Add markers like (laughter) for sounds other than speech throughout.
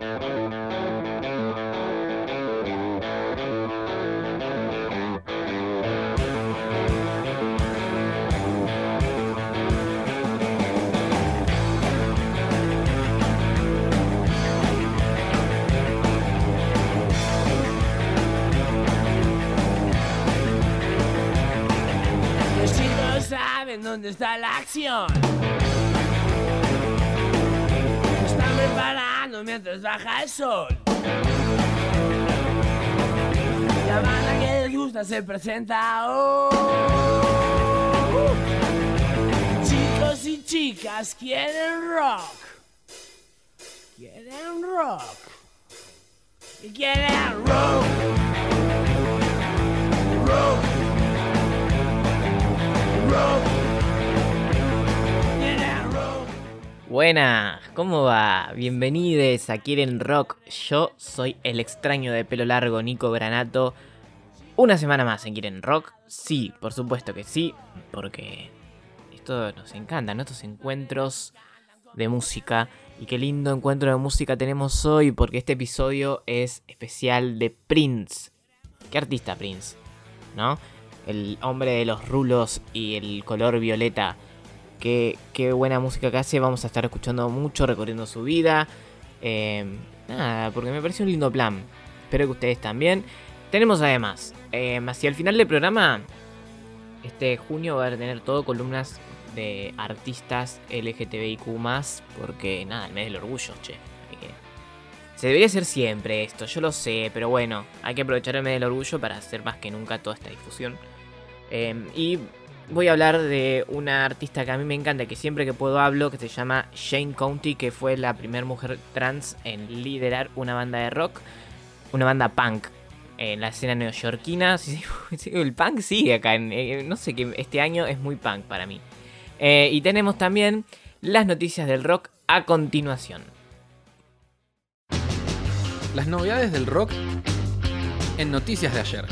Los chicos saben dónde está la acción. Mientras baja el sol. La banda que les gusta se presenta hoy. Chicos y chicas quieren rock. Quieren rock. Y quieren rock. Rock. Rock. Buenas, ¿cómo va? Bienvenidos a Quieren Rock. Yo soy el extraño de pelo largo Nico Granato. Una semana más en Quieren Rock. Sí, por supuesto que sí, porque esto nos encanta, ¿no? Estos encuentros de música. Y qué lindo encuentro de música tenemos hoy, porque este episodio es especial de Prince. ¿Qué artista Prince? ¿No? El hombre de los rulos y el color violeta. Qué, buena música que hace. Vamos a estar escuchando mucho, recorriendo su vida. Eh, nada, porque me pareció un lindo plan. Espero que ustedes también. Tenemos además, eh, hacia el final del programa, este junio va a tener todo columnas de artistas LGTBIQ, porque nada, el mes del orgullo, che. Se debería hacer siempre esto, yo lo sé, pero bueno, hay que aprovechar el mes del orgullo para hacer más que nunca toda esta difusión. Eh, y voy a hablar de una artista que a mí me encanta, que siempre que puedo hablo, que se llama Jane County, que fue la primera mujer trans en liderar una banda de rock, una banda punk en la escena neoyorquina. (laughs) El punk sigue acá, en- eh, no sé, que este año es muy punk para mí. Eh, y tenemos también las noticias del rock a continuación. Las novedades del rock en noticias de ayer.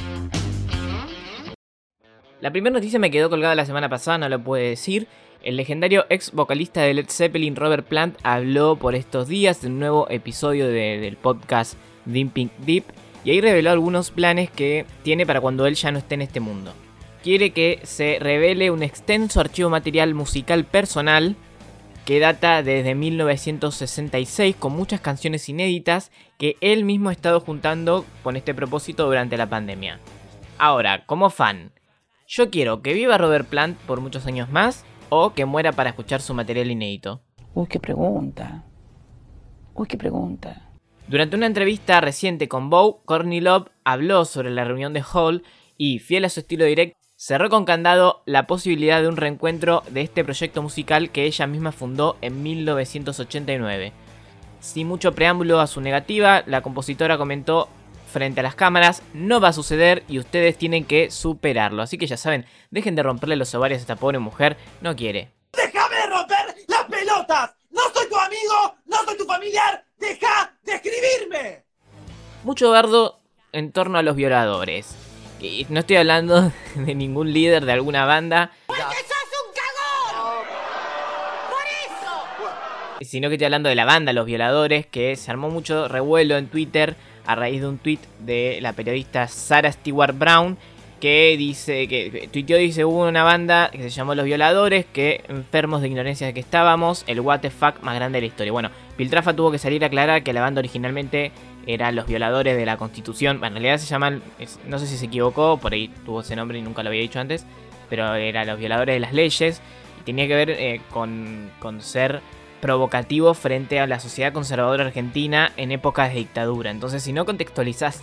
La primera noticia me quedó colgada la semana pasada, no lo puede decir. El legendario ex vocalista de Led Zeppelin, Robert Plant, habló por estos días en un nuevo episodio de- del podcast Dimping Deep y ahí reveló algunos planes que tiene para cuando él ya no esté en este mundo. Quiere que se revele un extenso archivo material musical personal que data desde 1966 con muchas canciones inéditas que él mismo ha estado juntando con este propósito durante la pandemia. Ahora, como fan, yo quiero que viva Robert Plant por muchos años más o que muera para escuchar su material inédito. Uy, qué pregunta. Uy, qué pregunta. Durante una entrevista reciente con Bow, Courtney Love habló sobre la reunión de Hall y, fiel a su estilo directo, cerró con candado la posibilidad de un reencuentro de este proyecto musical que ella misma fundó en 1989. Sin mucho preámbulo a su negativa, la compositora comentó frente a las cámaras, no va a suceder y ustedes tienen que superarlo. Así que ya saben, dejen de romperle los ovarios a esta pobre mujer, no quiere. ¡Déjame de romper las pelotas! ¡No soy tu amigo! ¡No soy tu familiar! ¡Deja de escribirme! mucho bardo en torno a los violadores. Y no estoy hablando (laughs) de ningún líder de alguna banda. Sino que estoy hablando de la banda Los Violadores, que se armó mucho revuelo en Twitter a raíz de un tweet de la periodista Sarah Stewart Brown, que dice que tuiteó dice hubo una banda que se llamó Los Violadores, que enfermos de ignorancia de que estábamos, el what más grande de la historia. Bueno, Piltrafa tuvo que salir a aclarar que la banda originalmente era Los Violadores de la Constitución. Bueno, en realidad se llaman, no sé si se equivocó, por ahí tuvo ese nombre y nunca lo había dicho antes, pero era Los Violadores de las Leyes y tenía que ver eh, con, con ser provocativo frente a la sociedad conservadora argentina en épocas de dictadura. Entonces, si no contextualizás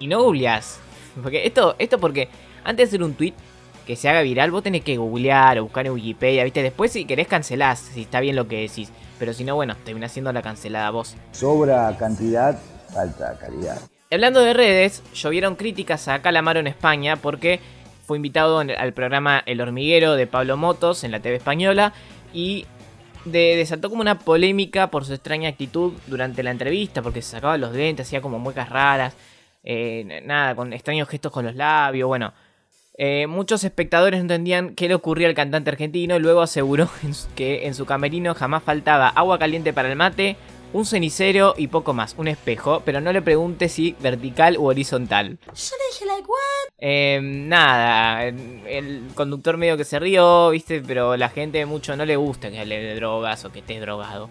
y no googleás, porque esto, esto porque antes de hacer un tweet que se haga viral, vos tenés que googlear o buscar en Wikipedia, ¿viste? Después, si querés, cancelás, si está bien lo que decís. Pero si no, bueno, terminás siendo la cancelada vos. Sobra cantidad, falta calidad. Y Hablando de redes, llovieron críticas a Calamaro en España porque fue invitado al programa El Hormiguero de Pablo Motos en la TV española y de- desató como una polémica por su extraña actitud durante la entrevista porque se sacaba los dientes, hacía como muecas raras, eh, nada, con extraños gestos con los labios, bueno. Eh, muchos espectadores no entendían qué le ocurría al cantante argentino luego aseguró que en su camerino jamás faltaba agua caliente para el mate, un cenicero y poco más, un espejo, pero no le pregunte si vertical u horizontal. Yo le dije, like, what? Eh, nada, el conductor medio que se rió, viste, pero la gente mucho no le gusta que hable de drogas o que esté drogado.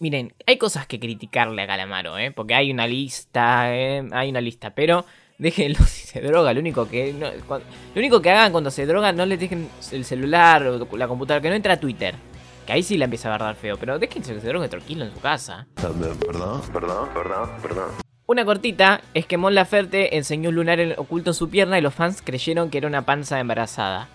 Miren, hay cosas que criticarle a Calamaro, ¿eh? Porque hay una lista, ¿eh? Hay una lista, pero déjenlo (laughs) si se droga. Lo único que no- lo único que hagan cuando se droga, no les dejen el celular o la computadora, que no entra a Twitter. Que ahí sí la empieza a verdad feo, pero déjense que se drogue tranquilo en su casa. Perdón, perdón, perdón, perdón. Una cortita es que Mon Laferte enseñó un lunar en- oculto en su pierna y los fans creyeron que era una panza embarazada.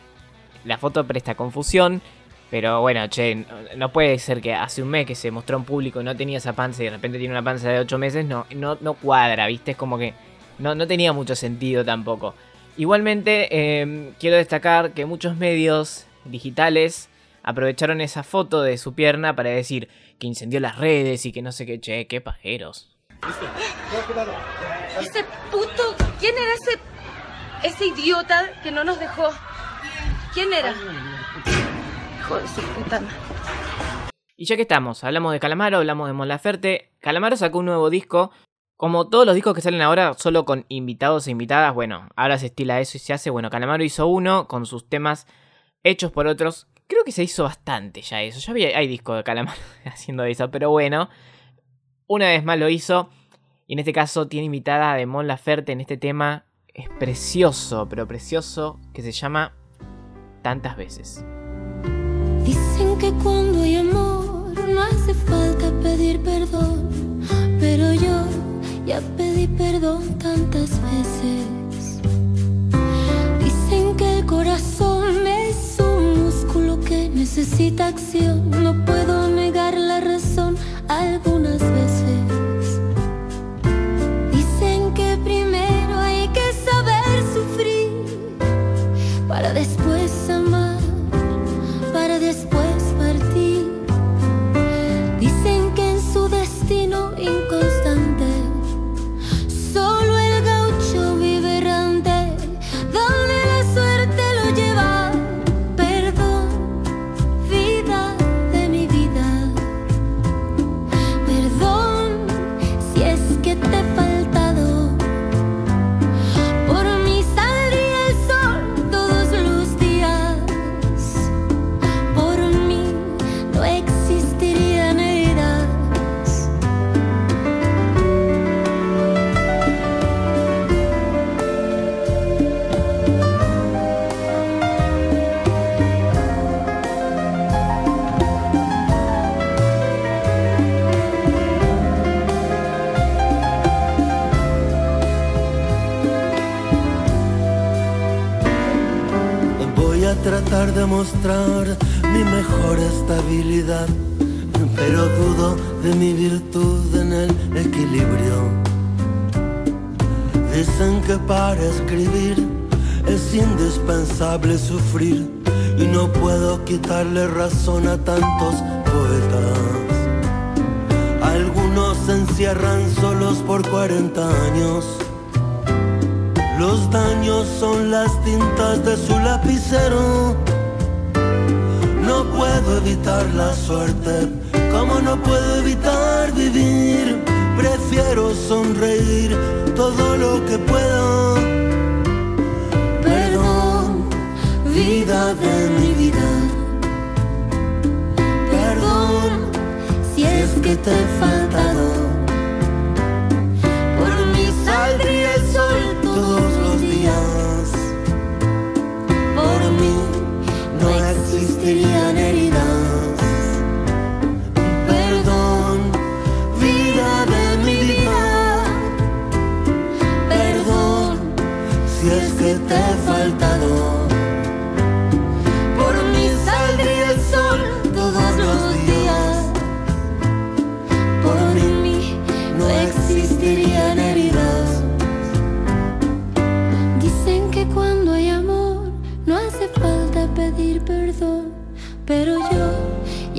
La foto presta confusión, pero bueno, che, no, no puede ser que hace un mes que se mostró en público y no tenía esa panza y de repente tiene una panza de 8 meses, no, no, no cuadra, ¿viste? Es como que no, no tenía mucho sentido tampoco. Igualmente, eh, quiero destacar que muchos medios digitales aprovecharon esa foto de su pierna para decir que incendió las redes y que no sé qué, che, qué pajeros. Ese puto. ¿Quién era ese. ese idiota que no nos dejó? ¿Quién era? Hijo de su puta madre. Y ya que estamos, hablamos de Calamaro, hablamos de Mon Laferte. Calamaro sacó un nuevo disco. Como todos los discos que salen ahora, solo con invitados e invitadas, bueno, ahora se estila eso y se hace. Bueno, Calamaro hizo uno con sus temas hechos por otros. Que se hizo bastante ya eso. Ya había, hay disco de Calamaro (laughs) haciendo eso, pero bueno, una vez más lo hizo. Y en este caso tiene invitada de Mon Laferte en este tema. Es precioso, pero precioso, que se llama Tantas veces. Dicen que cuando hay amor no hace falta pedir perdón, pero yo ya pedí perdón tantas veces. Dicen que el corazón que necesita acción, no puedo negar la razón algunas veces. Tratar de mostrar mi mejor estabilidad, pero dudo de mi virtud en el equilibrio. Dicen que para escribir es indispensable sufrir y no puedo quitarle razón a tantos poetas. Algunos se encierran solos por 40 años. Los daños son las tintas de su lapicero. Puedo evitar la suerte, como no puedo evitar vivir. Prefiero sonreír todo lo que puedo. Perdón, vida de mi vida. Perdón si es que te he faltado. Existirían heridas. Perdón, vida de mi vida. Perdón si es que te he faltado. Por mí saldría el sol todos los días. Por mí no existirían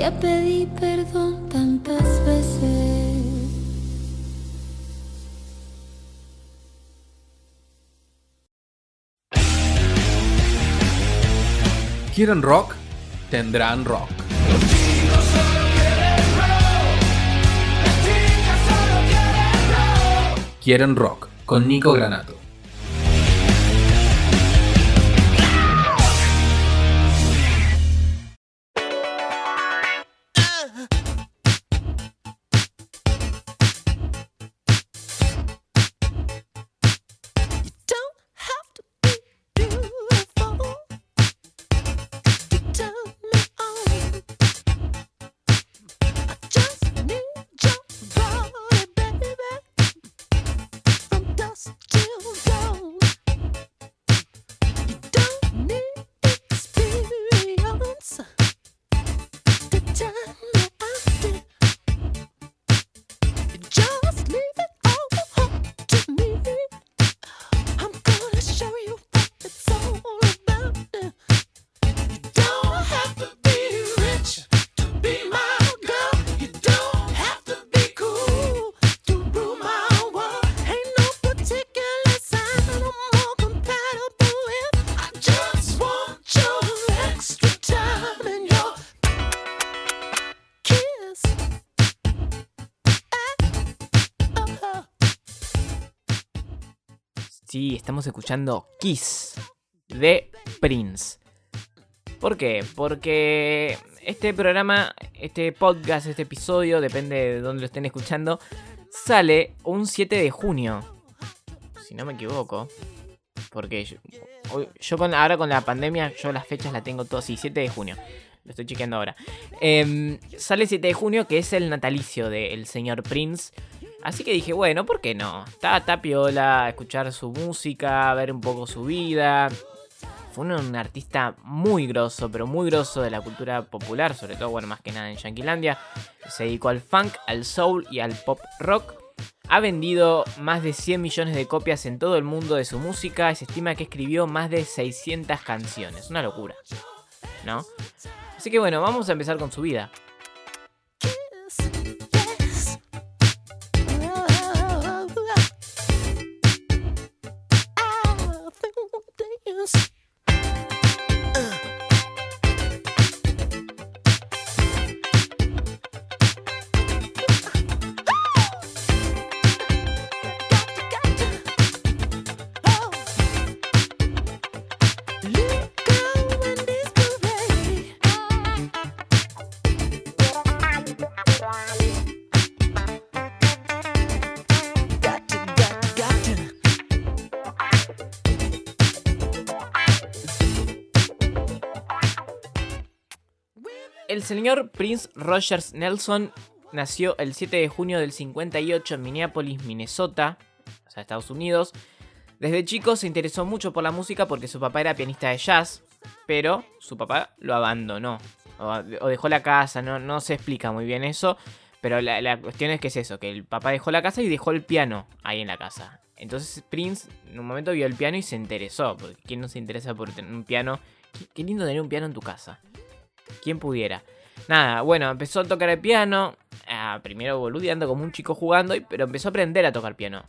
Ya pedí perdón tantas veces. ¿Quieren rock? Tendrán rock. Quieren rock con Nico Granato. Sí, estamos escuchando Kiss de Prince. ¿Por qué? Porque este programa, este podcast, este episodio, depende de dónde lo estén escuchando, sale un 7 de junio. Si no me equivoco. Porque yo, ahora con la pandemia, yo las fechas las tengo todas. Sí, 7 de junio. Lo estoy chequeando ahora. Em, sale 7 de junio, que es el natalicio del señor Prince. Así que dije, bueno, ¿por qué no? Está, está piola, escuchar su música, ver un poco su vida. Fue un, un artista muy grosso, pero muy grosso de la cultura popular, sobre todo, bueno, más que nada en Yanquilandia. Se dedicó al funk, al soul y al pop rock. Ha vendido más de 100 millones de copias en todo el mundo de su música y se estima que escribió más de 600 canciones. Una locura, ¿no? Así que bueno, vamos a empezar con su vida. Señor Prince Rogers Nelson nació el 7 de junio del 58 en Minneapolis, Minnesota, o sea, Estados Unidos. Desde chico se interesó mucho por la música porque su papá era pianista de jazz, pero su papá lo abandonó. O, dejó la casa, no, no se explica muy bien eso. Pero la, la cuestión es que es eso, que el papá dejó la casa y dejó el piano ahí en la casa. Entonces Prince en un momento vio el piano y se interesó. Porque ¿quién no se interesa por tener un piano? Qué, qué lindo tener un piano en tu casa. ¿Quién pudiera? Nada, bueno, empezó a tocar el piano. ah, primero boludeando como un chico jugando, pero empezó a aprender a tocar piano.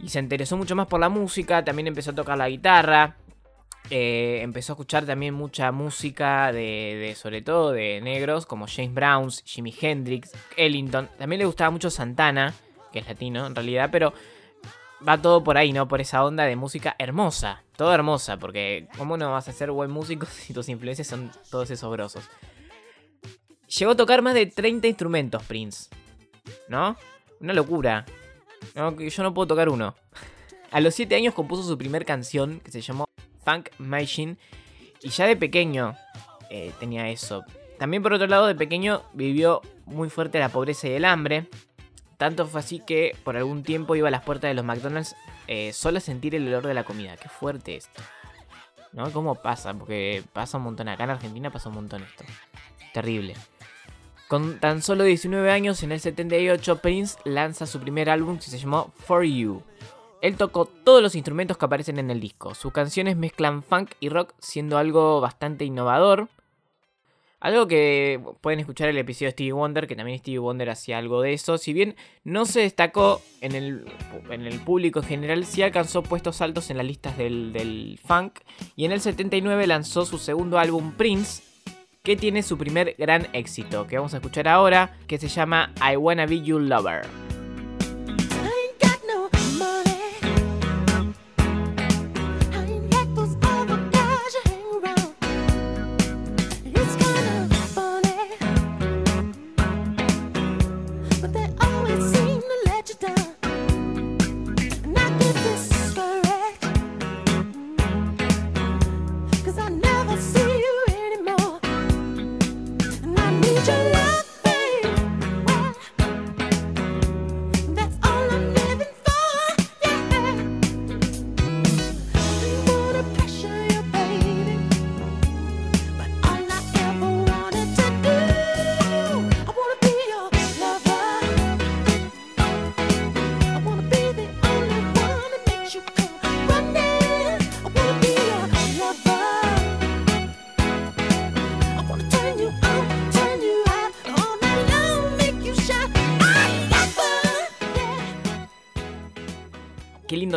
Y se interesó mucho más por la música. También empezó a tocar la guitarra. eh, empezó a escuchar también mucha música de, de, sobre todo de negros como James Brown, Jimi Hendrix, Ellington. También le gustaba mucho Santana, que es latino en realidad, pero va todo por ahí, ¿no? Por esa onda de música hermosa. Todo hermosa, porque ¿cómo no vas a ser buen músico (laughs) si tus influencias son todos esos grosos? Llegó a tocar más de 30 instrumentos, Prince. ¿No? Una locura. No, yo no puedo tocar uno. (laughs) A los 7 años compuso su primer canción que se llamó Funk Machine. Y ya de pequeño eh, tenía eso. También por otro lado, de pequeño vivió muy fuerte la pobreza y el hambre. Tanto fue así que por algún tiempo iba a las puertas de los McDonald's eh, solo a sentir el olor de la comida. Qué fuerte esto. ¿No? ¿Cómo pasa? Porque pasa un montón. Acá en Argentina pasa un montón esto. Terrible. Con tan solo 19 años, en el 78, Prince lanza su primer álbum que se llamó For You. Él tocó todos los instrumentos que aparecen en el disco. Sus canciones mezclan funk y rock siendo algo bastante innovador. Algo que pueden escuchar el episodio de Stevie Wonder, que también Stevie Wonder hacía algo de eso. Si bien no se destacó en el, en el público en general, sí alcanzó puestos altos en las listas del, del funk. Y en el 79 lanzó su segundo álbum Prince, que tiene su primer gran éxito, que vamos a escuchar ahora, que se llama I Wanna Be Your Lover.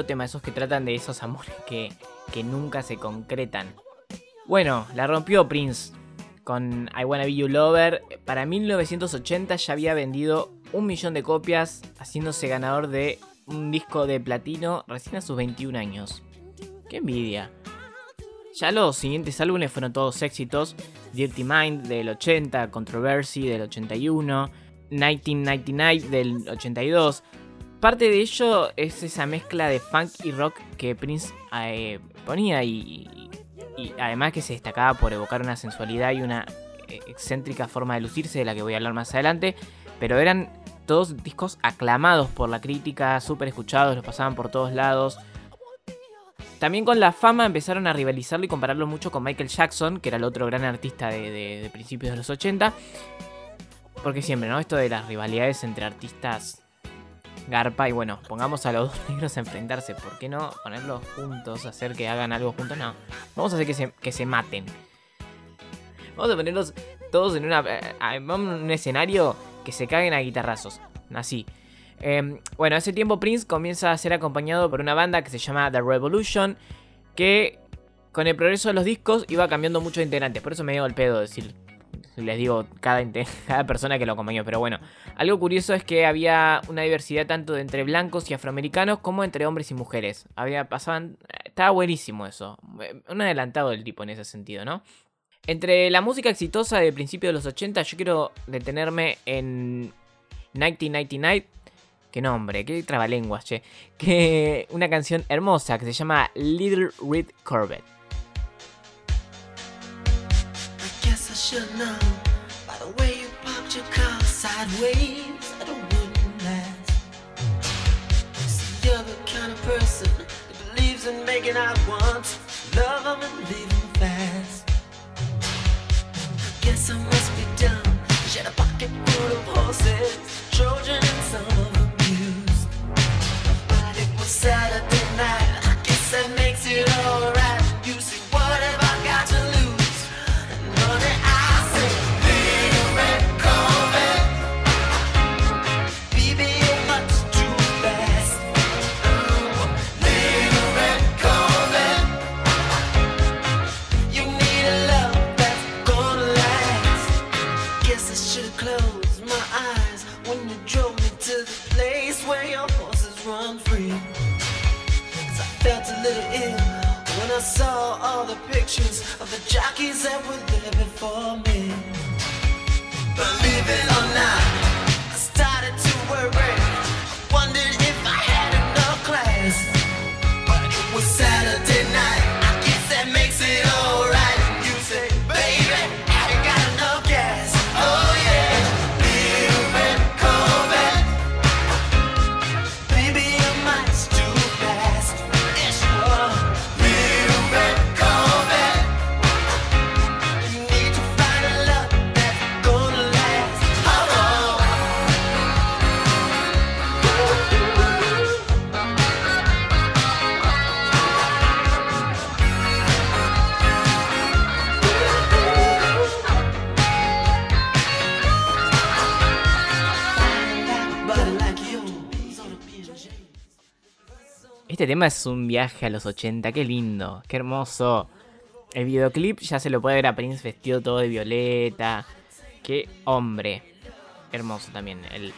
Tema esos que tratan de esos amores que, que nunca se concretan. Bueno, la rompió Prince con I Wanna Be Your Lover. Para 1980 ya había vendido un millón de copias, haciéndose ganador de un disco de platino recién a sus 21 años. ¡Qué envidia! Ya los siguientes álbumes fueron todos éxitos. Dirty Mind del 80, Controversy del 81, 1999 del 82. Parte de ello es esa mezcla de funk y rock que Prince eh, ponía y, además que se destacaba por evocar una sensualidad y una eh, excéntrica forma de lucirse de la que voy a hablar más adelante. Pero eran todos discos aclamados por la crítica, súper escuchados, los pasaban por todos lados. También con la fama empezaron a rivalizarlo y compararlo mucho con Michael Jackson, que era el otro gran artista de, de- de principios de los 80. Porque siempre, ¿no? Esto de las rivalidades entre artistas garpa y bueno, pongamos a los dos (laughs) negros a enfrentarse. ¿Por qué no ponerlos juntos, hacer que hagan algo juntos? No, vamos a hacer que se, que se maten. Vamos a ponerlos todos en una, eh, en un escenario que se caguen a guitarrazos. Así. Eh, bueno, ese tiempo Prince comienza a ser acompañado por una banda que se llama The Revolution, que con el progreso de los discos iba cambiando mucho de integrantes. Por eso me dio el pedo decir, les digo (laughs) cada, persona que lo acompañó. Pero bueno, algo curioso es que había una diversidad tanto entre blancos y afroamericanos como entre hombres y mujeres. Había pasaban, estaba buenísimo eso. Un adelantado del tipo en ese sentido, ¿no? Entre la música exitosa de principios de los 80, yo quiero detenerme en 1999. Qué nombre, qué trabalenguas, che. Que una canción hermosa que se llama Little Red Corvette. I should know by the way you parked your car sideways that it wouldn't last. See, you're the kind of person that believes in making out once, love 'em and leave 'em fast. I Guess I must be dumb. She had a pocket full of horses, Trojan and some of them used. But it was Saturday of the jockeys that were there before me. Believe it or not, tema es un viaje a los 80, qué lindo, qué hermoso. El videoclip ya se lo puede ver a Prince vestido todo de violeta. Qué hombre. Hermoso también. El,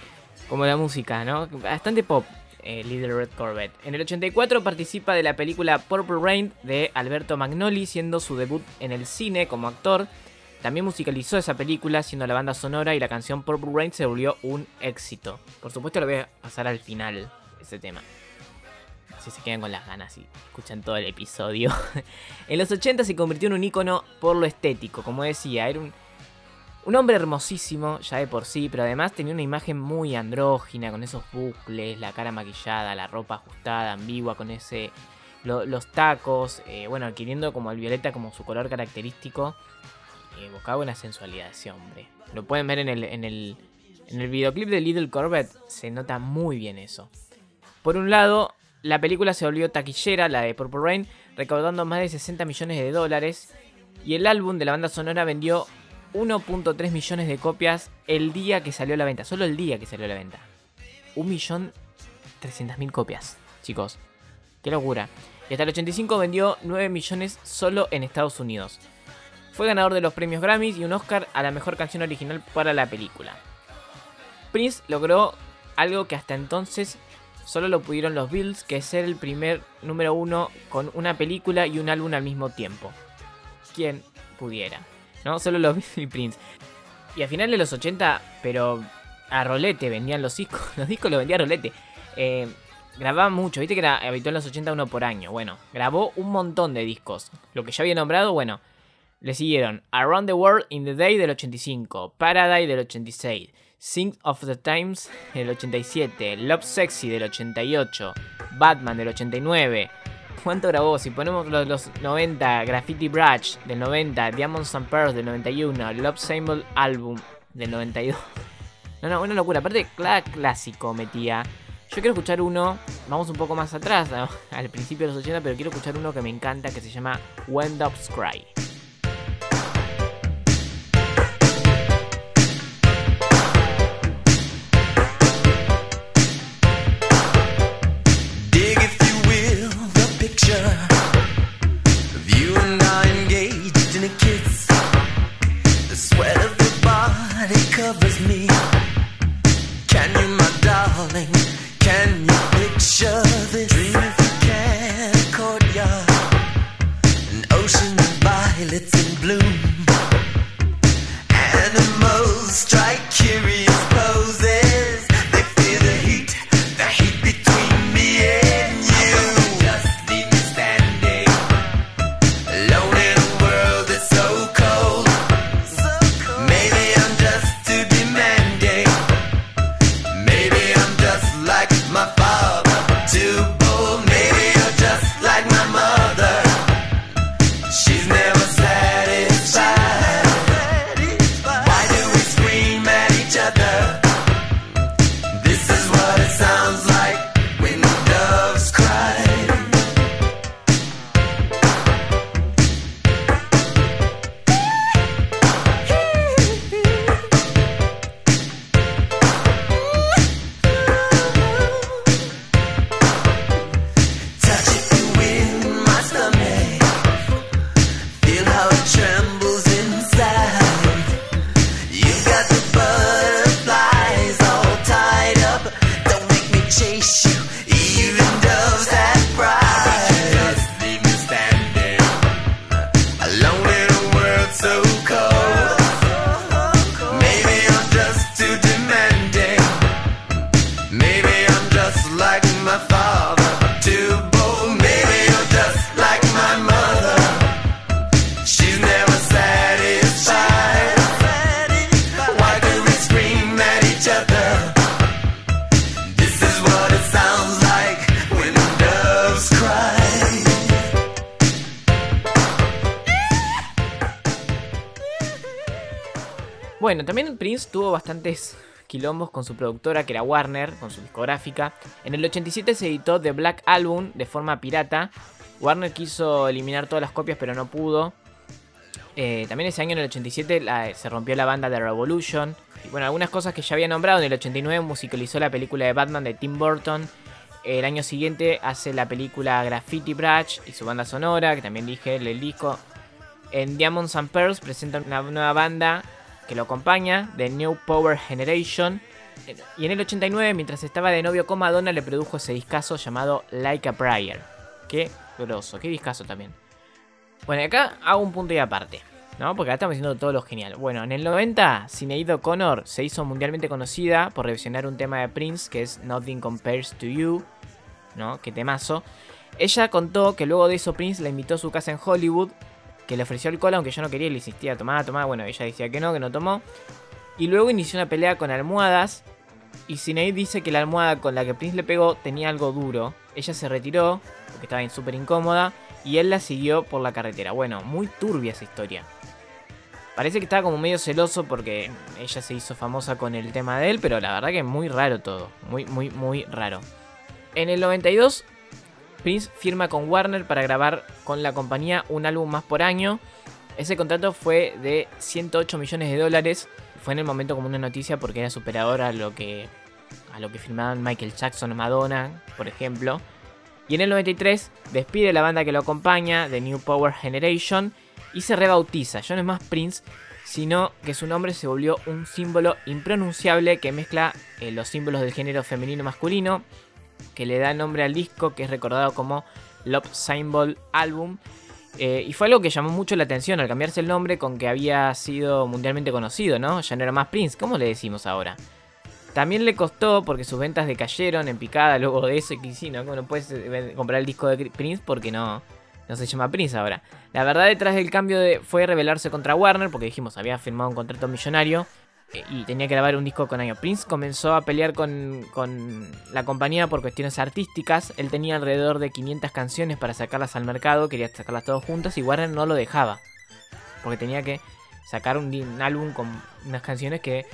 como la música, ¿no? Bastante pop. eh, Little Red Corvette. En el 84 participa de la película Purple Rain de Alberto Magnoli, siendo su debut en el cine como actor. también musicalizó esa película haciendo la banda sonora y la canción Purple Rain se volvió un éxito. Por supuesto lo voy a pasar al final, ese tema. Si se quedan con las ganas y escuchan todo el episodio. (laughs) en los 80 se convirtió en un icono por lo estético, como decía, era un, un hombre hermosísimo ya de por sí, pero además tenía una imagen muy andrógina, con esos bucles, la cara maquillada, la ropa ajustada, ambigua, con ese los tacos, eh, bueno, adquiriendo como el violeta como su color característico. Eh, evocaba una sensualidad ese hombre. Lo pueden ver en el, en el, en el videoclip de Little Corvette, se nota muy bien eso. Por un lado, la película se volvió taquillera, la de Purple Rain, recaudando más de 60 millones de dólares. Y el álbum de la banda sonora vendió 1.3 millones de copias el día que salió a la venta. Solo el día que salió a la venta. 1.300.000 copias, chicos. Qué locura. Y hasta el 85 vendió 9 millones solo en Estados Unidos. Fue ganador de los premios Grammys y un Oscar a la mejor canción original para la película. Prince logró algo que hasta entonces solo lo pudieron los Bills, que es ser el primer número uno con una película y un álbum al mismo tiempo. Quien pudiera, ¿no? Solo los (laughs) Bills y Prince. Y a finales de los 80, pero a rolete vendían los discos. (laughs) Los discos los vendía a rolete. Eh, grababa mucho, viste que era habitual en los 80 uno por año. Bueno, grabó un montón de discos. Lo que ya había nombrado, bueno, le siguieron Around the World in the Day del 85, Paradise del 86, Sing of the Times del 87, Love Sexy del 88, Batman del 89. ¿Cuánto grabó? Si ponemos los, los 90, Graffiti Brush del 90, Diamonds and Pearls del 91, Love Symbol Album del 92. No, no, una locura. Aparte, cada clásico metía. Yo quiero escuchar uno, vamos un poco más atrás, (laughs) al principio de los 80, pero quiero escuchar uno que me encanta que se llama When Doves Cry. Tuvo bastantes quilombos con su productora, que era Warner, con su discográfica. En el 87 se editó The Black Album de forma pirata. Warner quiso eliminar todas las copias, pero no pudo. Eh, también ese año, en el 87, la- se rompió la banda de Revolution. Y bueno, algunas cosas que ya había nombrado. En el 89 musicalizó la película de Batman de Tim Burton. El año siguiente hace la película Graffiti Brush y su banda sonora, que también dije el disco. En Diamonds and Pearls presenta una nueva banda que lo acompaña, The New Power Generation. Y en el 89, mientras estaba de novio con Madonna, le produjo ese discazo llamado Like a Prayer. Qué grosso, qué discazo también. Bueno, acá hago un punto y aparte. ¿No? Porque acá estamos diciendo todo lo genial. Bueno, en el 90, Sinead O'Connor se hizo mundialmente conocida por revisionar un tema de Prince que es Nothing Compares to You. ¿No? Qué temazo. Ella contó que luego de eso Prince la invitó a su casa en Hollywood, que le ofreció alcohol aunque yo no quería le insistía, tomá, tomá. Bueno, ella decía que no, que no tomó. Y luego inició una pelea con almohadas. Y Sinead dice que la almohada con la que Prince le pegó tenía algo duro. Ella se retiró, porque estaba súper incómoda, y él la siguió por la carretera. Bueno, muy turbia esa historia. Parece que estaba como medio celoso porque ella se hizo famosa con el tema de él, pero la verdad que es muy raro todo. Muy, muy, muy raro. En el 92, Prince firma con Warner para grabar con la compañía un álbum más por año. Ese contrato fue de 108 millones de dólares. Fue en el momento como una noticia porque era superador a lo que, a lo que firmaban Michael Jackson o Madonna, por ejemplo. Y en el 93 despide la banda que lo acompaña, The New Power Generation, y se rebautiza. Ya no es más Prince, sino que su nombre se volvió un símbolo impronunciable que mezcla eh, los símbolos del género femenino masculino, que le da nombre al disco, que es recordado como Love Symbol Album. Eh, y fue algo que llamó mucho la atención al cambiarse el nombre con que había sido mundialmente conocido, ¿no? Ya no era más Prince, ¿cómo le decimos ahora? También le costó porque sus ventas decayeron en picada luego de eso. Y sí, ¿no? No puedes eh, comprar el disco de Prince porque no, no se llama Prince ahora. La verdad detrás del cambio de, fue rebelarse contra Warner porque dijimos había firmado un contrato millonario y tenía que grabar un disco con año. Prince comenzó a pelear con, con, la compañía por cuestiones artísticas. Él tenía alrededor de 500 canciones para sacarlas al mercado, quería sacarlas todas juntas y Warner no lo dejaba. Porque tenía que sacar un, álbum con unas canciones que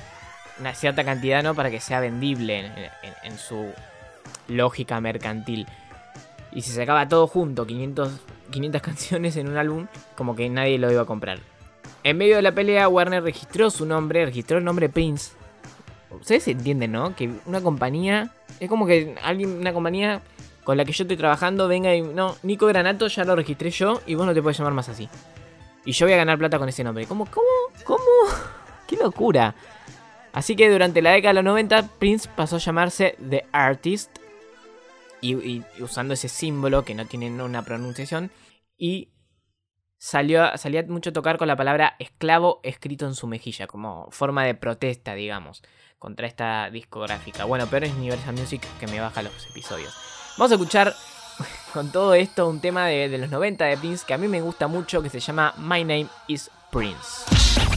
una cierta cantidad, ¿no? Para que sea vendible en, en, en su lógica mercantil. Y si sacaba todo junto, 500, 500 (laughs) canciones en un álbum, como que nadie lo iba a comprar. En medio de la pelea, Warner registró su nombre, registró el nombre Prince. Ustedes entienden, ¿no? Que una compañía. Es como que alguien, una compañía con la que yo estoy trabajando venga y. No, Nico Granato ya lo registré yo y vos no te puedes llamar más así. Y yo voy a ganar plata con ese nombre. ¿Cómo? ¿Cómo? ¿Cómo? (laughs) ¡Qué locura! Así que durante la década de los 90, Prince pasó a llamarse The Artist. Y, y, usando ese símbolo que no tiene una pronunciación. Y salió, salía mucho tocar con la palabra esclavo escrito en su mejilla, como forma de protesta, digamos, contra esta discográfica. Bueno, pero es Universal Music que me baja los episodios. Vamos a escuchar (laughs) con todo esto un tema de, de los 90 de Prince que a mí me gusta mucho, que se llama My Name is Prince.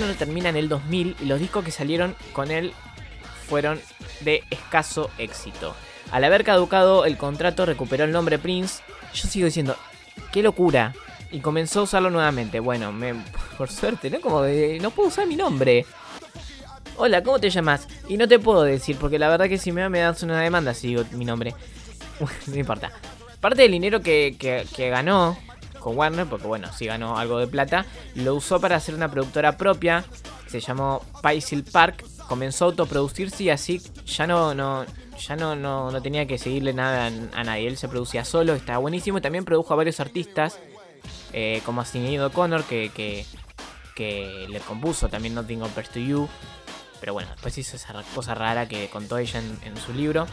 Warner termina en el 2000 y los discos que salieron con él fueron de escaso éxito. Al haber caducado el contrato recuperó el nombre Prince. Yo sigo diciendo, qué locura. Y comenzó a usarlo nuevamente. Bueno, me, (laughs) por suerte, ¿no? Como de, no puedo usar mi nombre. Hola, ¿cómo te llamas? Y no te puedo decir, porque la verdad que si me, me das una demanda si digo mi nombre. (laughs) no importa. Parte del dinero que ganó con Warner, porque bueno, sí ganó algo de plata, lo usó para hacer una productora propia, se llamó Paisil Park, comenzó a autoproducirse y así ya no, no, ya no, no, no tenía que seguirle nada a, nadie, él se producía solo, estaba buenísimo y también produjo a varios artistas, eh, como Sinead O'Connor, que, que, le compuso también Nothing Compares to You, pero bueno, después hizo esa cosa rara que contó ella en su libro.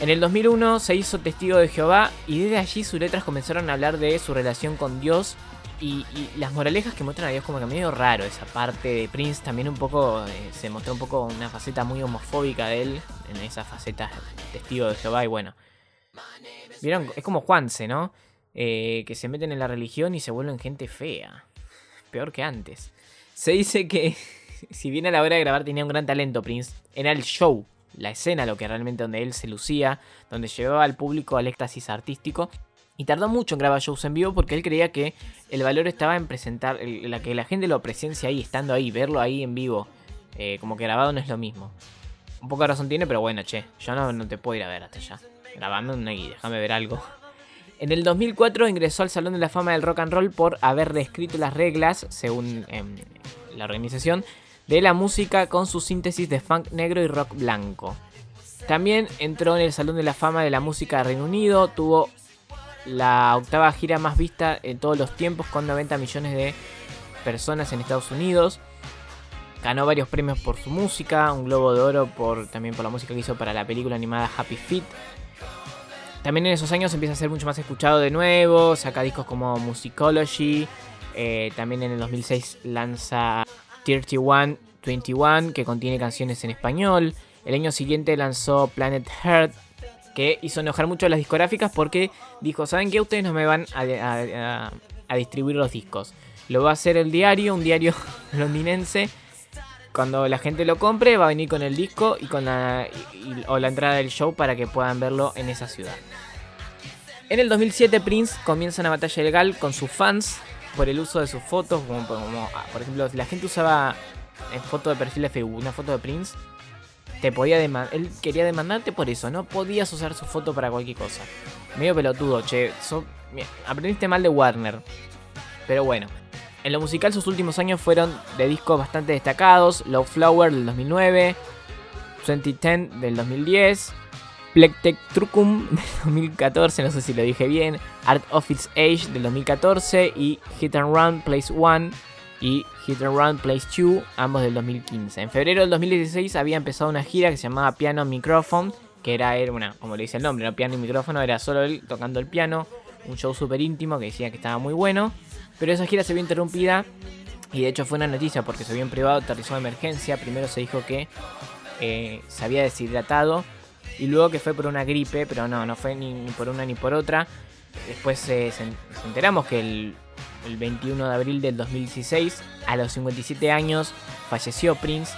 En el 2001 se hizo testigo de Jehová y desde allí sus letras comenzaron a hablar de su relación con Dios y, las moralejas que muestran a Dios como que medio raro esa parte de Prince también un poco eh, se mostró un poco una faceta muy homofóbica de él en esa faceta testigo de Jehová y bueno. Vieron es como Juanse no eh, que se meten en la religión y se vuelven gente fea. Peor que antes. Se dice que (laughs) si bien a la hora de grabar tenía un gran talento Prince era el show la escena, lo que realmente donde él se lucía, donde llevaba al público al éxtasis artístico. Y tardó mucho en grabar shows en vivo porque él creía que el valor estaba en presentar, la que la gente lo presencia ahí, estando ahí, verlo ahí en vivo. Eh, como que grabado no es lo mismo. Un poco de razón tiene, pero bueno, che, yo no, no te puedo ir a ver hasta allá. Grabame una y déjame ver algo. En el 2004 ingresó al Salón de la Fama del Rock and Roll por haber reescrito las reglas, según eh, la organización, de la música con su síntesis de funk negro y rock blanco. También entró en el Salón de la Fama de la Música de Reino Unido, tuvo la octava gira más vista en todos los tiempos con 90 millones de personas en Estados Unidos. Ganó varios premios por su música, un Globo de Oro por, también por la música que hizo para la película animada Happy Feet. También en esos años empieza a ser mucho más escuchado de nuevo, saca discos como Musicology, eh, también en el 2006 lanza 3121, que contiene canciones en español. El año siguiente lanzó Planet Heart, que hizo enojar mucho a las discográficas porque dijo, ¿saben qué? Ustedes no me van a, distribuir los discos. Lo va a hacer el diario, un diario (laughs) londinense. Cuando la gente lo compre, va a venir con el disco y con la, o la entrada del show para que puedan verlo en esa ciudad. En el 2007 Prince comienza una batalla legal con sus fans por el uso de sus fotos, como, ah, por ejemplo, si la gente usaba en foto de perfil de Facebook una foto de Prince, te podía demandar, él quería demandarte por eso, no podías usar su foto para cualquier cosa. Medio pelotudo, che, aprendiste mal de Warner. Pero bueno, en lo musical sus últimos años fueron de discos bastante destacados, Love Flower del 2009, 2010 del 2010, Plectec Trucum del (laughs) 2014, no sé si lo dije bien, Art of Its Age del 2014 y Hit and Run Place 1 y Hit and Run Place 2, ambos del 2015. En febrero del 2016 había empezado una gira que se llamaba Piano Microphone, que era, era una, como le dice el nombre, ¿no? piano y micrófono, era solo él tocando el piano, un show súper íntimo que decía que estaba muy bueno, pero esa gira se vio interrumpida y de hecho fue una noticia porque se vio en privado, aterrizó de emergencia, primero se dijo que eh, se había deshidratado y luego que fue por una gripe, pero no, no fue ni, por una ni por otra. Después eh, se, enteramos que el, el, 21 de abril del 2016, a los 57 años, falleció Prince.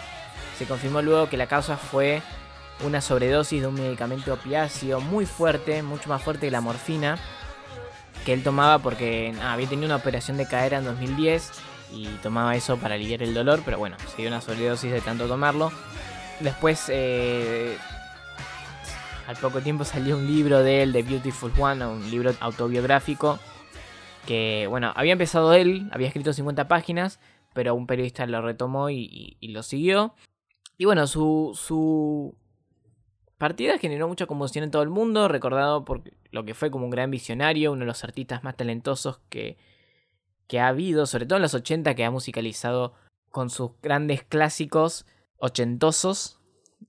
Se confirmó luego que la causa fue una sobredosis de un medicamento opiáceo muy fuerte, mucho más fuerte que la morfina, que él tomaba porque había tenido una operación de cadera en 2010 y tomaba eso para aliviar el dolor, pero bueno, se dio una sobredosis de tanto tomarlo. Después eh, al poco tiempo salió un libro de él, The Beautiful One, un libro autobiográfico. Que, bueno, había empezado él, había escrito 50 páginas, pero un periodista lo retomó y, y, lo siguió. Y bueno, su, su partida generó mucha conmoción en todo el mundo, recordado por lo que fue como un gran visionario, uno de los artistas más talentosos que, que ha habido, sobre todo en los 80, que ha musicalizado con sus grandes clásicos ochentosos,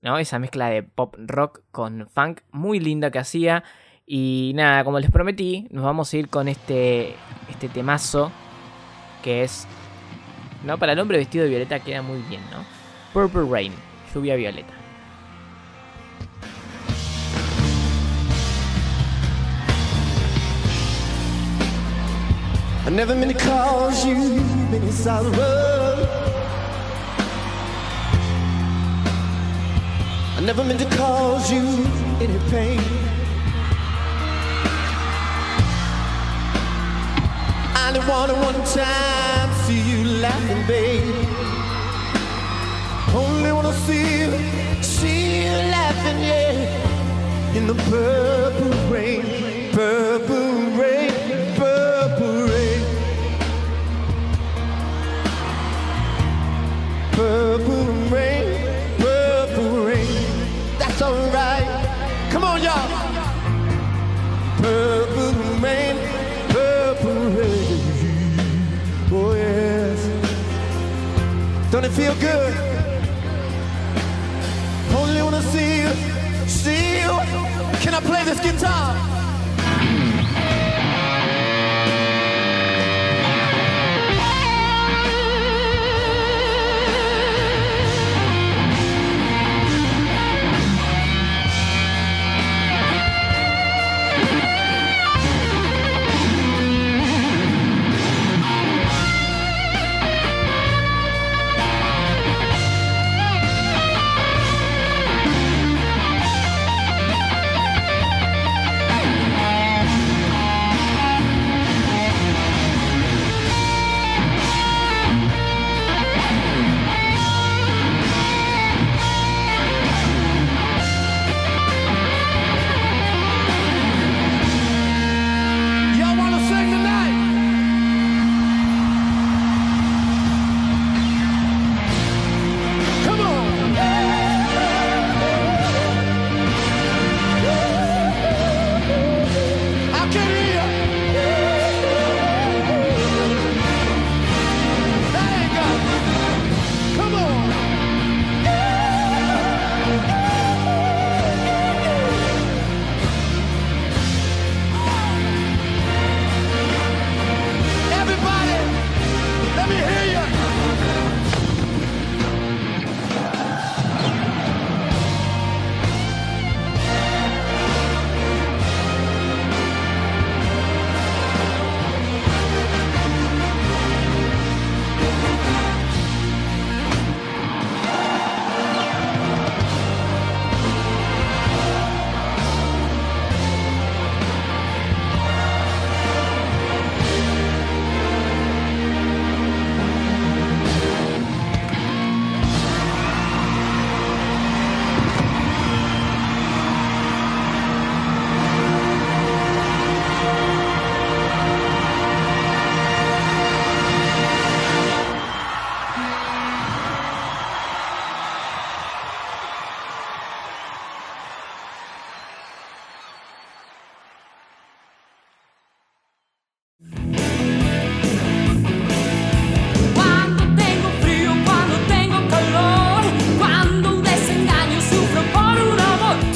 ¿no? Esa mezcla de pop rock con funk muy linda que hacía. Y nada, como les prometí, nos vamos a ir con este, este temazo que es, ¿no? Para el hombre vestido de violeta queda muy bien, ¿no? Purple Rain, lluvia violeta. Never meant to cause you any pain. I only wanted one time to see you laughing, babe. Only wanna see you, see you laughing, yeah. In the purple rain, purple rain, It feel good? Only wanna see you, see you. Can I play this guitar?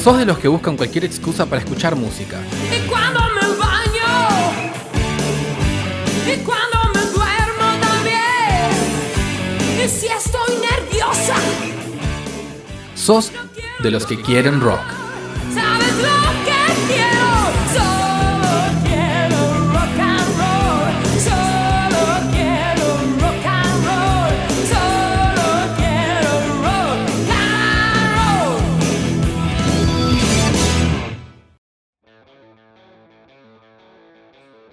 Sos de los que buscan cualquier excusa para escuchar música. Y cuando me baño, y cuando me duermo también. Y si estoy nerviosa, Sos de los que quieren rock.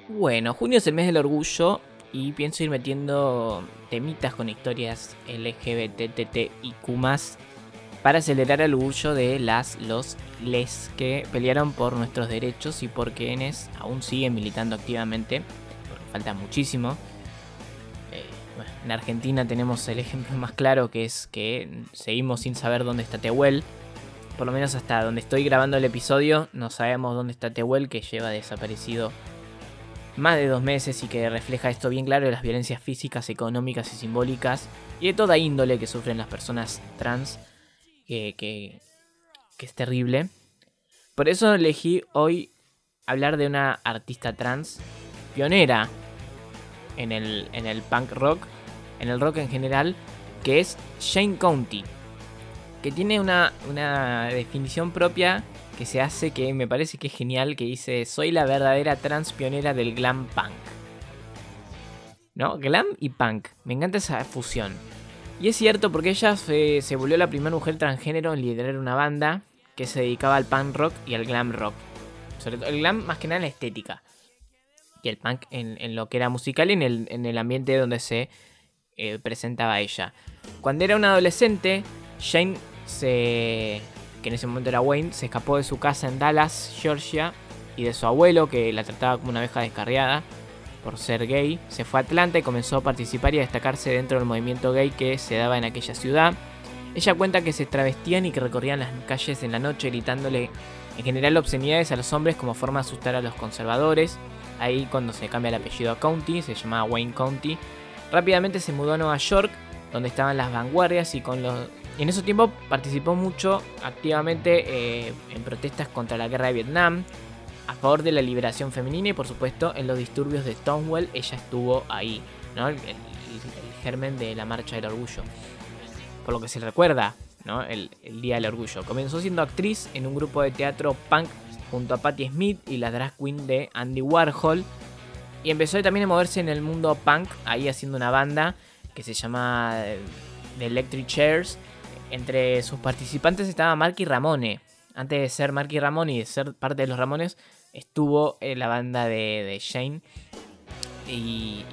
Bueno, junio es el mes del orgullo y pienso ir metiendo temitas con historias LGBTTIQ para acelerar el orgullo de las, los, les que pelearon por nuestros derechos y por quienes aún siguen militando activamente, porque falta muchísimo. Eh, en Argentina tenemos el ejemplo más claro que es que seguimos sin saber dónde está Tehuel. Por lo menos hasta donde estoy grabando el episodio, no sabemos dónde está Tehuel, que lleva desaparecido más de dos meses y que refleja esto bien claro de las violencias físicas, económicas y simbólicas y de toda índole que sufren las personas trans, que, que, es terrible. Por eso elegí hoy hablar de una artista trans pionera en el, en el punk rock, en el rock en general, que es Shane County, que tiene una, una definición propia que se hace que me parece que es genial, que dice, soy la verdadera trans pionera del glam punk. ¿No? Glam y punk. Me encanta esa fusión. Y es cierto porque ella se, volvió la primera mujer transgénero en liderar una banda que se dedicaba al punk rock y al glam rock. Sobre todo el glam más que nada en la estética. Y el punk en, lo que era musical y en el, en el ambiente donde se eh, presentaba ella. Cuando era una adolescente, Jane se. Que en ese momento era Wayne, se escapó de su casa en Dallas, Georgia, y de su abuelo, que la trataba como una abeja descarriada por ser gay. Se fue a Atlanta y comenzó a participar y a destacarse dentro del movimiento gay que se daba en aquella ciudad. Ella cuenta que se travestían y que recorrían las calles en la noche gritándole en general obscenidades a los hombres como forma de asustar a los conservadores. Ahí cuando se cambia el apellido a County, se llamaba Wayne County. Rápidamente se mudó a Nueva York, donde estaban las vanguardias y con los... En ese tiempo participó mucho activamente eh, en protestas contra la guerra de Vietnam, a favor de la liberación femenina y por supuesto en los disturbios de Stonewall ella estuvo ahí, ¿no? El germen de la marcha del orgullo. Por lo que se recuerda, ¿no? El, el Día del Orgullo. Comenzó siendo actriz en un grupo de teatro punk junto a Patti Smith y la drag queen de Andy Warhol. Y empezó también a moverse en el mundo punk, ahí haciendo una banda que se llama eh, The Electric Chairs. Entre sus participantes estaba Marky Ramone. Antes de ser Marky Ramone y de ser parte de los Ramones, estuvo en la banda de, Shane. Y,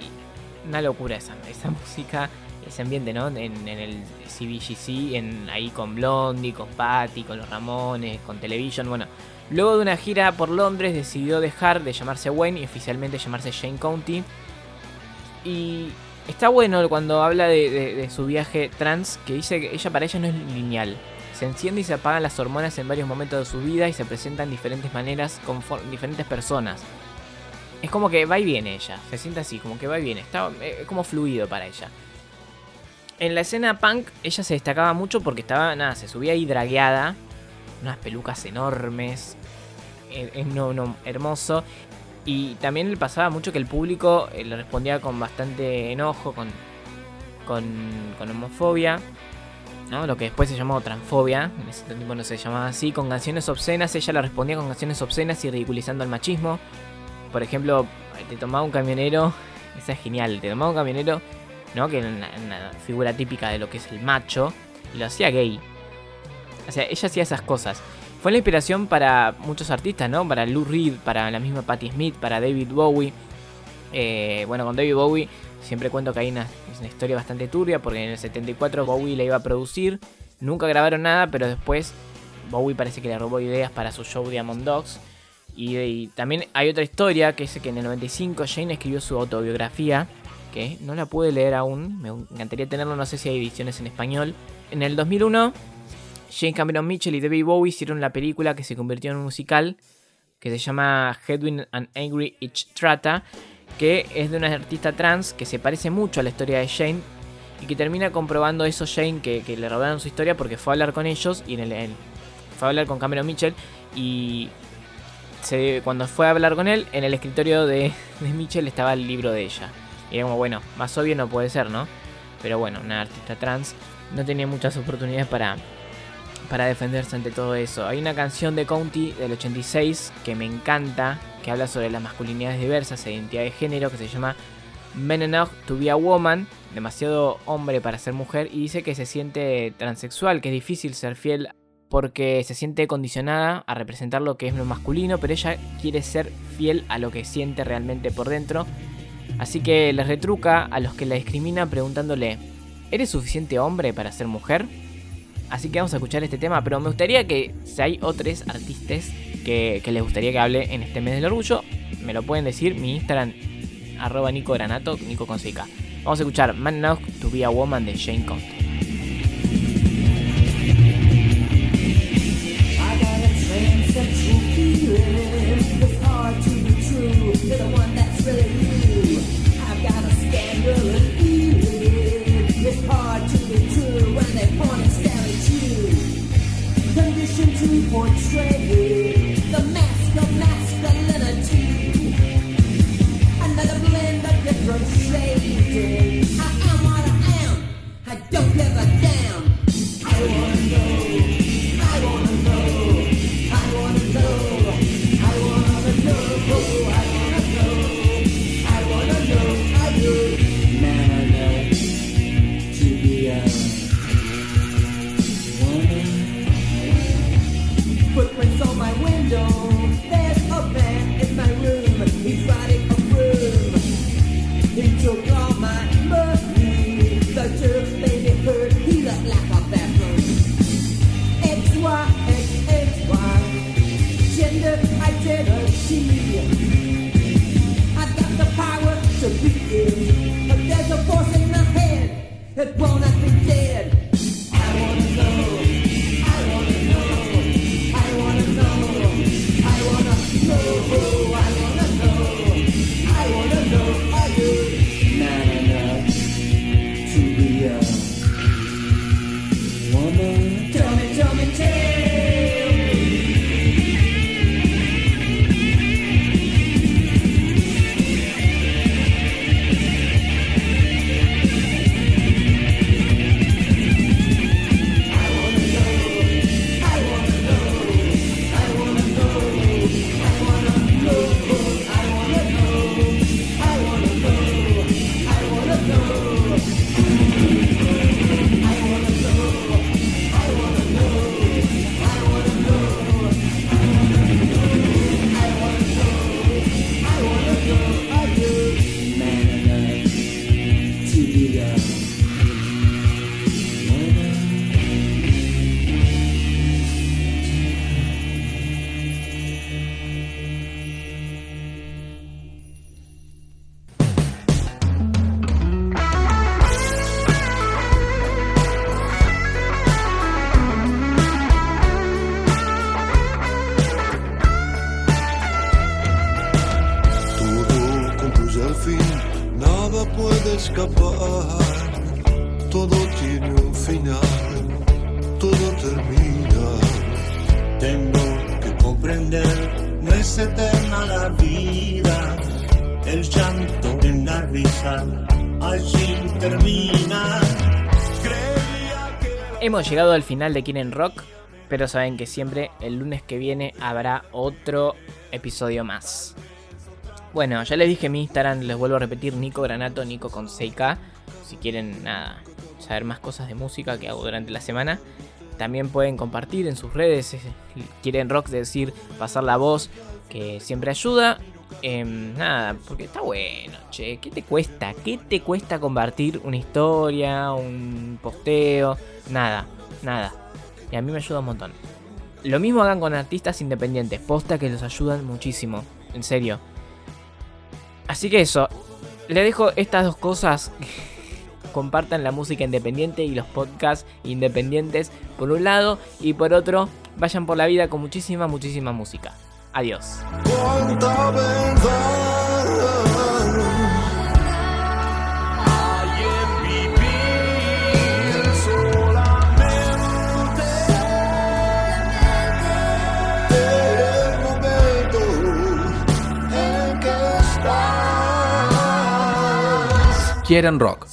una locura esa, esa música, ese ambiente, ¿no? En, en el CBGC, en, ahí con Blondie, con Patty, con los Ramones, con Television. Bueno, luego de una gira por Londres decidió dejar de llamarse Wayne y oficialmente llamarse Shane County. Y está bueno cuando habla de, su viaje trans, que dice que ella para ella no es lineal. Se enciende y se apagan las hormonas en varios momentos de su vida y se presentan diferentes maneras con diferentes personas. Es como que va y viene ella, se siente así, como que va y viene, está eh, es como fluido para ella. En la escena punk ella se destacaba mucho porque estaba, nada, se subía ahí dragueada, unas pelucas enormes, eh, no, no, hermoso. Y también le pasaba mucho que el público eh, le respondía con bastante enojo, con, con, homofobia, ¿no? Lo que después se llamó transfobia, en ese tiempo no se llamaba así, con canciones obscenas, ella le respondía con canciones obscenas y ridiculizando el machismo. Por ejemplo, te tomaba un camionero, (laughs) esa es genial, te tomaba un camionero, ¿no? Que era una figura típica de lo que es el macho, y lo hacía gay. O sea, ella hacía esas cosas. Fue la inspiración para muchos artistas, ¿no? Para Lou Reed, para la misma Patti Smith, para David Bowie. Eh, bueno, con David Bowie siempre cuento que hay una, historia bastante turbia porque en el 74 Bowie la iba a producir. Nunca grabaron nada, pero después Bowie parece que le robó ideas para su show Diamond Dogs. Y, y también hay otra historia que es que en el 95 Jane escribió su autobiografía, que no la pude leer aún, me encantaría tenerlo, no sé si hay ediciones en español. En el 2001 Jane Cameron Mitchell y David Bowie hicieron la película que se convirtió en un musical que se llama Hedwig and Angry Itch Trata, que es de una artista trans que se parece mucho a la historia de Jane y que termina comprobando eso Jane que, que le robaron su historia porque fue a hablar con ellos y en el, fue a hablar con Cameron Mitchell y cuando fue a hablar con él en el escritorio de, de Mitchell estaba el libro de ella. Y era como bueno más obvio no puede ser no pero bueno una artista trans no tenía muchas oportunidades para para defenderse ante todo eso. Hay una canción de County del 86 que me encanta, que habla sobre las masculinidades diversas e identidad de género, que se llama Men Enough to be a Woman, demasiado hombre para ser mujer, y dice que se siente transexual, que es difícil ser fiel porque se siente condicionada a representar lo que es lo masculino, pero ella quiere ser fiel a lo que siente realmente por dentro. Así que les retruca a los que la discriminan preguntándole, ¿eres suficiente hombre para ser mujer? Así que vamos a escuchar este tema, pero me gustaría que si hay otros artistas que, les gustaría que hable en este mes del orgullo, me lo pueden decir. Mi Instagram, arroba Nico Granato, Nico con. Vamos a escuchar Man Enough to be a Woman de Shane Conte. Todo tiene un final, todo termina. Tengo que comprender, no es eterna la vida. El llanto en la risa, allí termina. Creía que Hemos llegado al final de Quieren Rock, pero saben que siempre el lunes que viene habrá otro episodio más. Bueno, ya les dije mi Instagram, les vuelvo a repetir, Nico Granato, Nico con 6K. Si quieren nada, saber más cosas de música que hago durante la semana. También pueden compartir en sus redes, quieren rock, decir, pasar la voz, que siempre ayuda. Em, nada, porque está bueno, che. ¿Qué te cuesta? ¿Qué te cuesta compartir una historia, un posteo? Nada, nada. Y a mí me ayuda un montón. Lo mismo hagan con artistas independientes, posta que los ayudan muchísimo, en serio. Así que eso, le dejo estas dos cosas. (laughs) Compartan la música independiente y los podcasts independientes por un lado y por otro, vayan por la vida con muchísima, muchísima música. Adiós. Quieren rock.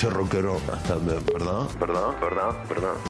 Cliché rockero, ¿verdad? ¿Verdad? ¿Verdad? ¿Verdad? ¿Verdad?